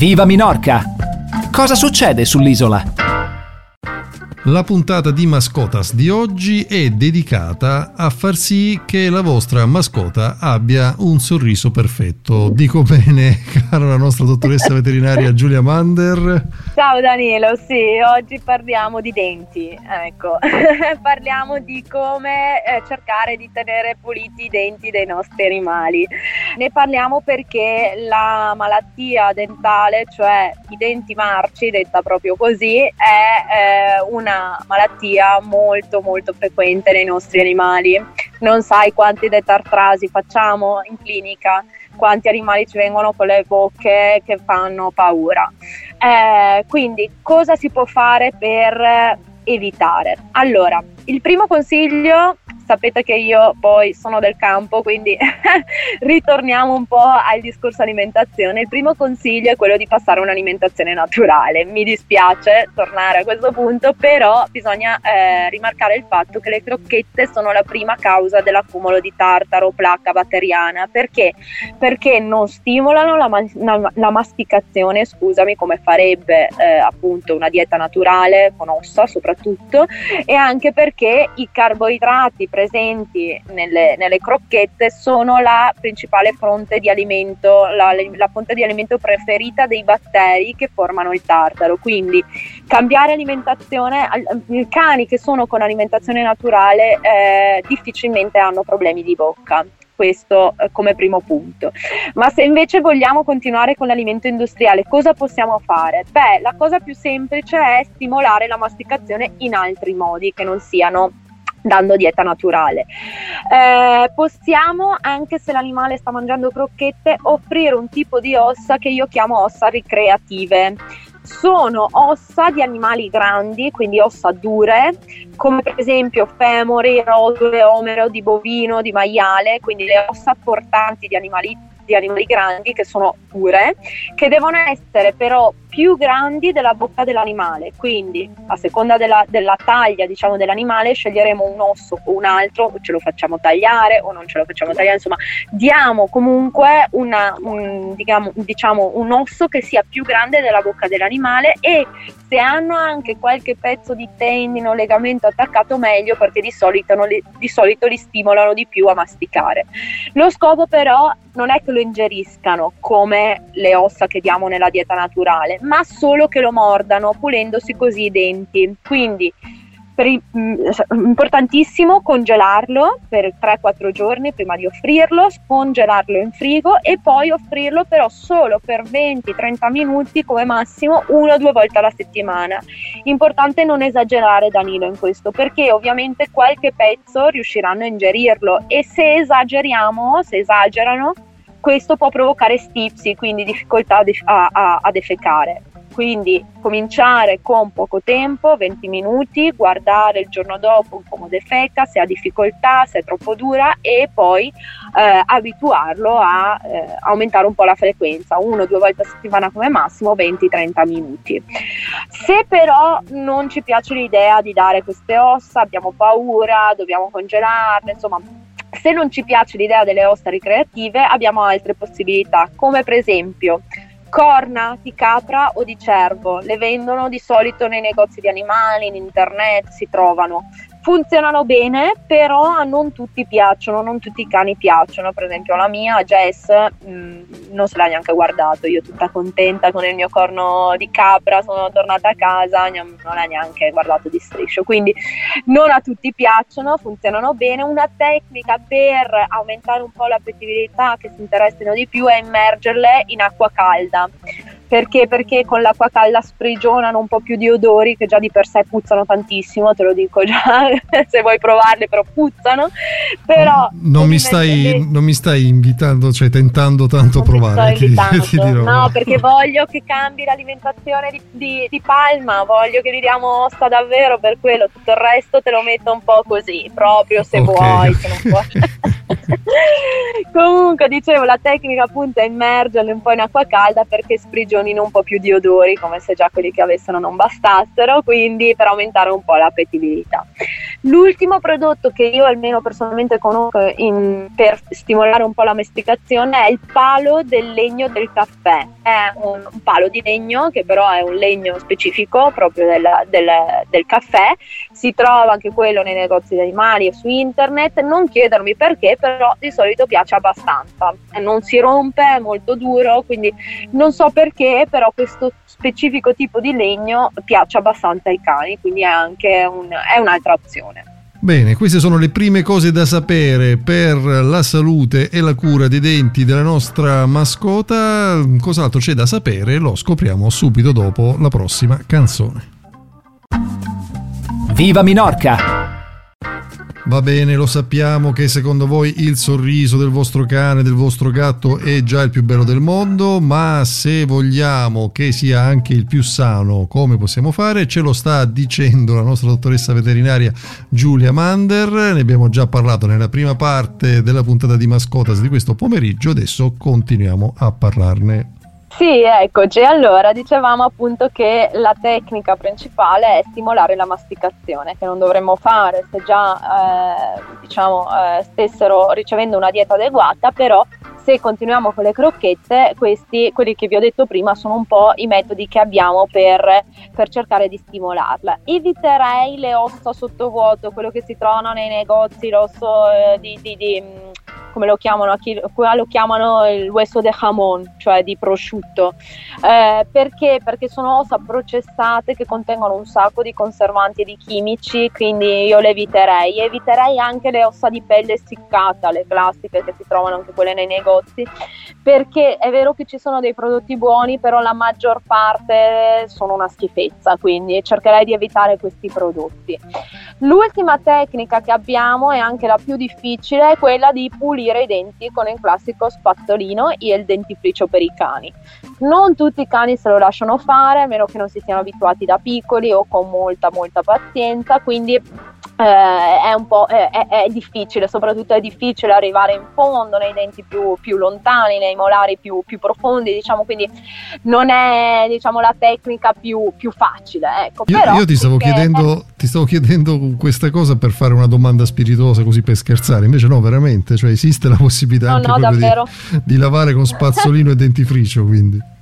Viva Minorca! Cosa succede sull'isola? La puntata di Mascotas di oggi è dedicata a far sì che la vostra mascota abbia un sorriso perfetto. Dico bene, cara la nostra dottoressa veterinaria Giulia Mander. Ciao Danilo, sì, oggi parliamo di denti, ecco, parliamo di come eh, cercare di tenere puliti i denti dei nostri animali. Ne parliamo perché la malattia dentale, cioè i denti marci, detta proprio così, è eh, una malattia molto molto frequente nei nostri animali. Non sai quanti detartrasi facciamo in clinica, quanti animali ci vengono con le bocche che fanno paura. Eh, quindi cosa si può fare per evitare? Allora, il primo consiglio sapete che io poi sono del campo, quindi ritorniamo un po' al discorso alimentazione. Il primo consiglio è quello di passare un'alimentazione naturale. Mi dispiace tornare a questo punto, però bisogna eh, rimarcare il fatto che le crocchette sono la prima causa dell'accumulo di tartaro, placca batteriana. Perché? Perché non stimolano la, ma- la masticazione, scusami, come farebbe eh, appunto una dieta naturale con ossa soprattutto, e anche perché i carboidrati presenti nelle, nelle crocchette sono la principale fonte di alimento, la, la, fonte di alimento preferita dei batteri che formano il tartaro. Quindi cambiare alimentazione, cani che sono con alimentazione naturale eh, difficilmente hanno problemi di bocca questo eh, come primo punto. Ma se invece vogliamo continuare con l'alimento industriale, cosa possiamo fare? Beh, la cosa più semplice è stimolare la masticazione in altri modi che non siano dando dieta naturale. Eh, possiamo, anche se l'animale sta mangiando crocchette, offrire un tipo di ossa che io chiamo ossa ricreative. Sono ossa di animali grandi, quindi ossa dure, come per esempio femore, rotule, omero di bovino, di maiale, quindi le ossa portanti di animali di animali grandi che sono pure, che devono essere però più grandi della bocca dell'animale, quindi a seconda della, della taglia diciamo, dell'animale sceglieremo un osso o un altro, ce lo facciamo tagliare o non ce lo facciamo tagliare, insomma diamo comunque una, un, diciamo, diciamo, un osso che sia più grande della bocca dell'animale e se hanno anche qualche pezzo di tendine o legamento attaccato meglio perché di solito, li, di solito li stimolano di più a masticare. Lo scopo però non è che lo ingeriscano come le ossa che diamo nella dieta naturale, ma solo che lo mordano, pulendosi così i denti. Quindi per, mh, importantissimo congelarlo per 3-4 giorni prima di offrirlo, scongelarlo in frigo e poi offrirlo però solo per 20-30 minuti come massimo una o due volte alla settimana. Importante non esagerare Danilo in questo perché ovviamente qualche pezzo riusciranno a ingerirlo e se esageriamo, se esagerano, questo può provocare stipsi, quindi difficoltà a, a, a defecare. Quindi cominciare con poco tempo, 20 minuti, guardare il giorno dopo po' defeca, se ha difficoltà, se è troppo dura e poi eh, abituarlo a eh, aumentare un po' la frequenza, uno o due volte a settimana come massimo, 20-30 minuti. Se però non ci piace l'idea di dare queste ossa, abbiamo paura, dobbiamo congelarle, insomma se non ci piace l'idea delle ossa ricreative, abbiamo altre possibilità, come per esempio corna di capra o di cervo, le vendono di solito nei negozi di animali, in internet si trovano funzionano bene, però a non tutti piacciono, non tutti i cani piacciono. Per esempio, la mia Jess mh, mm, non se l'ha neanche guardato. Io tutta contenta con il mio corno di capra, sono tornata a casa, non l'ha neanche guardato di striscio. Quindi non a tutti piacciono, funzionano bene. Una tecnica per aumentare un po' l'appetibilità, che si interessino di più, è immergerle in acqua calda perché? Perché con l'acqua calda sprigionano un po' più di odori che già di per sé puzzano tantissimo, te lo dico già se vuoi provarle, però puzzano. Però non mi, stai, non mi stai invitando, cioè tentando tanto a provare. Ti, ti no, perché voglio che cambi l'alimentazione di, di, di, Palma, voglio che gli diamo ossa davvero per quello, tutto il resto te lo metto un po' così, proprio se okay, vuoi. Se non puoi. Comunque, dicevo, la tecnica appunto è immergerle un po' in acqua calda perché sprigionino un po' più di odori, come se già quelli che avessero non bastassero, quindi per aumentare un po' l'appetibilità. L'ultimo prodotto che io almeno personalmente conosco in, per stimolare un po' la masticazione è il palo del legno del caffè. È un, un palo di legno che però è un legno specifico proprio del, del, del caffè. Si trova anche quello nei negozi di animali e su internet. Non chiedermi perché, però di solito piace abbastanza. Non si rompe, è molto duro, quindi non so perché, però questo specifico tipo di legno piace abbastanza ai cani, quindi è anche un, è un'altra opzione. Bene, queste sono le prime cose da sapere per la salute e la cura dei denti della nostra mascota. Cos'altro c'è da sapere? Lo scopriamo subito dopo la prossima canzone. Viva Minorca! Va bene, lo sappiamo che secondo voi il sorriso del vostro cane, del vostro gatto è già il più bello del mondo, ma se vogliamo che sia anche il più sano, come possiamo fare? Ce lo sta dicendo la nostra dottoressa veterinaria Giulia Mander, ne abbiamo già parlato nella prima parte della puntata di Mascotas di questo pomeriggio, adesso continuiamo a parlarne. Sì, eccoci. Allora, dicevamo appunto che la tecnica principale è stimolare la masticazione, che non dovremmo fare se già eh, diciamo, eh, stessero ricevendo una dieta adeguata, però se continuiamo con le crocchette, questi, quelli che vi ho detto prima, sono un po' i metodi che abbiamo per, per cercare di stimolarla. Eviterei le ossa sottovuoto, quello che si trovano nei negozi, l'osso eh, di, di, di come lo chiamano, qua lo chiamano il hueso de jamon, cioè di prosciutto. Eh, perché? Perché sono ossa processate che contengono un sacco di conservanti e di chimici, quindi io le eviterei. Eviterei anche le ossa di pelle essiccata, le classiche che si trovano anche quelle nei negozi, perché è vero che ci sono dei prodotti buoni, però la maggior parte sono una schifezza, quindi cercherei di evitare questi prodotti. L'ultima tecnica che abbiamo, e anche la più difficile, è quella di pulire i denti con il classico spazzolino e il dentifricio per i cani. Non tutti i cani se lo lasciano fare, a meno che non si siano abituati da piccoli o con molta molta pazienza, quindi eh, è un po' è, è, è, difficile, soprattutto è difficile arrivare in fondo nei denti più, più lontani, nei molari più, più, profondi, diciamo, quindi non è diciamo, la tecnica più, più facile. Ecco. Io, Però, io ti, stavo chiedendo, ti, stavo chiedendo, questa cosa per fare una domanda spiritosa così per scherzare, invece no, veramente, cioè esiste la possibilità no, no, di, di, lavare con spazzolino e dentifricio, quindi.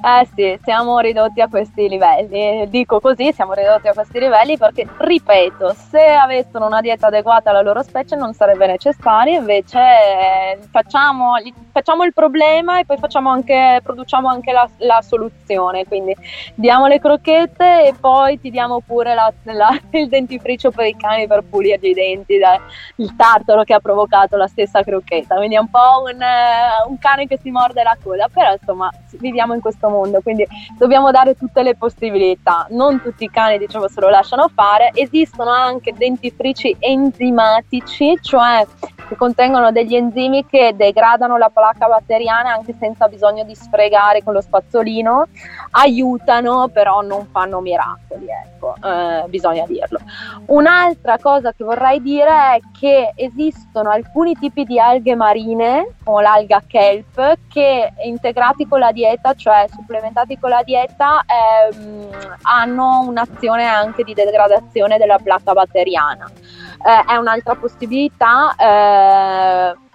Eh sì, siamo ridotti a questi livelli. Dico così, siamo ridotti a questi livelli perché, ripeto, se avessero una dieta adeguata alla loro specie non sarebbe necessario, invece eh, facciamo, facciamo, il problema e poi anche, produciamo anche la, la, soluzione. Quindi diamo le crocchette e poi ti diamo pure la, la, il dentifricio per i cani per pulirgli i denti, da, il tartaro che ha provocato la stessa crocchetta. Quindi è un po' un, eh, un cane che si morde la coda, però insomma viviamo in questo mondo, quindi dobbiamo dare tutte le possibilità. Non tutti i cani, diciamo, se lo lasciano fare. Esistono anche dentifrici enzimatici, cioè che contengono degli enzimi che degradano la placca batteriana anche senza bisogno di sfregare con lo spazzolino, aiutano, però non fanno miracoli, ecco, eh, bisogna dirlo. Un'altra cosa che vorrei dire è che esistono alcuni tipi di alghe marine, come l'alga kelp, che integrati con la dieta, cioè supplementati con la dieta, ehm, hanno un'azione anche di degradazione della placca batteriana. Eh, è un'altra possibilità. Eh,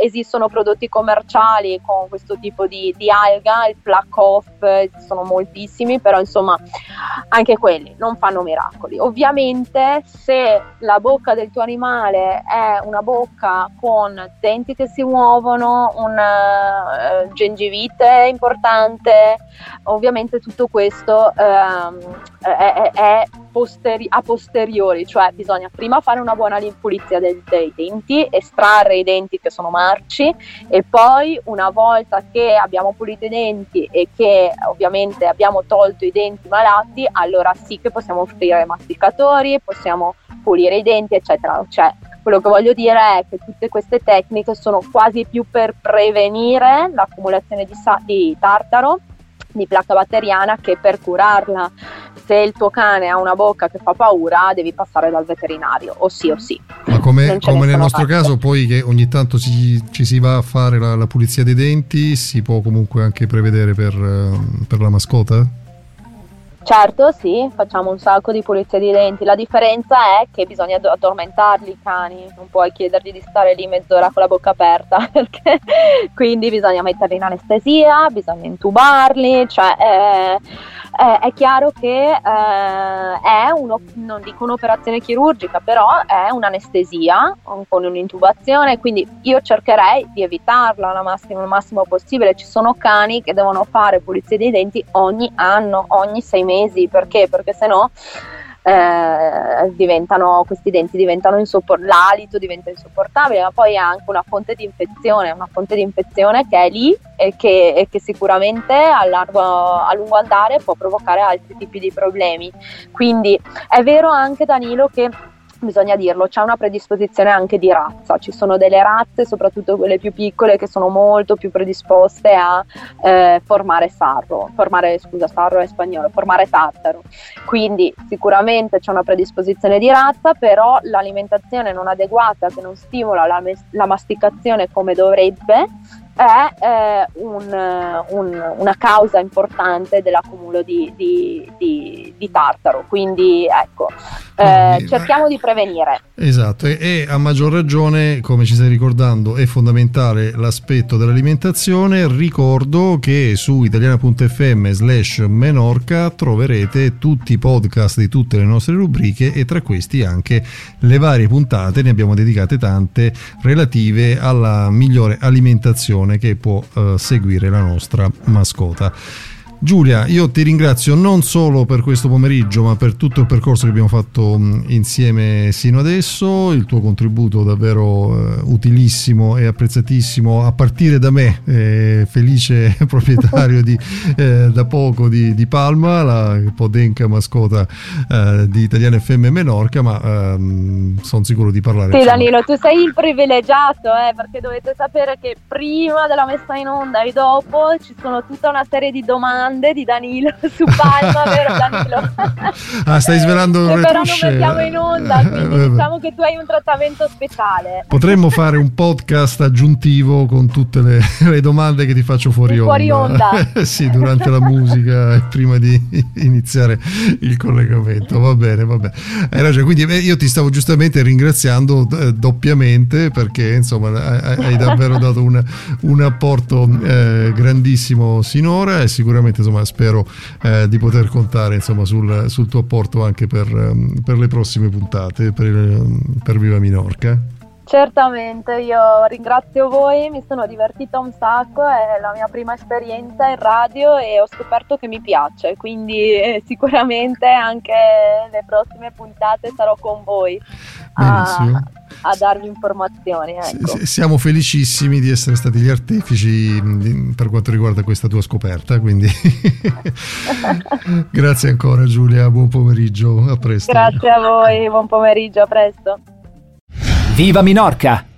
esistono prodotti commerciali con questo tipo di, di alga, il plaque off, sono moltissimi, però insomma anche quelli non fanno miracoli. Ovviamente se la bocca del tuo animale è una bocca con denti che si muovono, un uh, gengivite importante, ovviamente tutto questo uh, è, è posteri- a posteriori, cioè bisogna prima fare una buona pulizia dei, dei denti, estrarre i denti che sono marci e poi una volta che abbiamo pulito i denti e che ovviamente abbiamo tolto i denti malati, allora sì che possiamo offrire masticatori, possiamo pulire i denti, eccetera. Cioè, quello che voglio dire è che tutte queste tecniche sono quasi più per prevenire l'accumulazione di, sa- di tartaro di placca batteriana che per curarla. Se il tuo cane ha una bocca che fa paura, devi passare dal veterinario, o sì o sì. Ma come, come nel nostro parte. caso, poi che ogni tanto ci, ci si va a fare la, la, pulizia dei denti, si può comunque anche prevedere per, per la mascota? Certo, sì, facciamo un sacco di pulizia di denti. La differenza è che bisogna addormentarli i cani, non puoi chiedergli di stare lì mezz'ora con la bocca aperta, perché quindi bisogna metterli in anestesia, bisogna intubarli, cioè eh, eh, è chiaro che eh, è uno, non dico un'operazione chirurgica, però è un'anestesia con un'intubazione, quindi io cercherei di evitarla al massimo, massimo possibile. Ci sono cani che devono fare pulizia dei denti ogni anno, ogni sei mesi, perché? Perché se no eh, diventano, questi denti diventano insoppor- l'alito diventa insopportabile, ma poi è anche una fonte di infezione, una fonte di infezione che è lì e che, e che sicuramente a, largo, a lungo andare può provocare altri tipi di problemi. Quindi è vero anche Danilo che bisogna dirlo, c'è una predisposizione anche di razza, ci sono delle razze, soprattutto quelle più piccole, che sono molto più predisposte a eh, formare sarro, formare, scusa, sarro è spagnolo, formare tartaro. Quindi sicuramente c'è una predisposizione di razza, però l'alimentazione non adeguata che non stimola la, la masticazione come dovrebbe è eh, un, un, una causa importante dell'accumulo di, di, di, di tartaro. Quindi ecco, eh, cerchiamo di prevenire. Esatto, e, e, a maggior ragione, come ci stai ricordando, è fondamentale l'aspetto dell'alimentazione. Ricordo che su italiana.fm slash menorca troverete tutti i podcast di tutte le nostre rubriche e tra questi anche le varie puntate, ne abbiamo dedicate tante, relative alla migliore alimentazione che può eh, seguire la nostra mascota. Giulia, io ti ringrazio non solo per questo pomeriggio, ma per tutto il percorso che abbiamo fatto mm, insieme sino adesso, il tuo contributo davvero eh, utilissimo e apprezzatissimo, a partire da me, eh, felice proprietario di, eh, da poco di, di, Palma, la podenca mascota eh, di Italiana FM Menorca, ma ehm, sono sicuro di parlare. Sì, Danilo, tu sei il privilegiato, eh, perché dovete sapere che prima della messa in onda e dopo ci sono tutta una serie di domande domande di Danilo su Palma, vero Danilo? ah, stai svelando le Però non mettiamo in onda, quindi diciamo che tu hai un trattamento speciale. Potremmo fare un podcast aggiuntivo con tutte le, le domande che ti faccio fuori onda. Fuori onda. sì, durante la musica e prima di iniziare il collegamento. Va bene, va bene. Hai ragione, quindi eh, io ti stavo giustamente ringraziando eh, doppiamente perché insomma hai, davvero dato un, un apporto eh, grandissimo sinora e sicuramente insomma, spero eh, di poter contare insomma, sul, sul, tuo apporto anche per, ehm, per le prossime puntate, per, per Viva Minorca. Certamente, io ringrazio voi, mi sono divertita un sacco, è la mia prima esperienza in radio e ho scoperto che mi piace, quindi eh, sicuramente anche le prossime puntate sarò con voi a, a darvi informazioni. Ecco. Siamo felicissimi di essere stati gli artefici per quanto riguarda questa tua scoperta, quindi grazie ancora Giulia, buon pomeriggio, a presto. Grazie a voi, buon pomeriggio, a presto. Viva Minorca!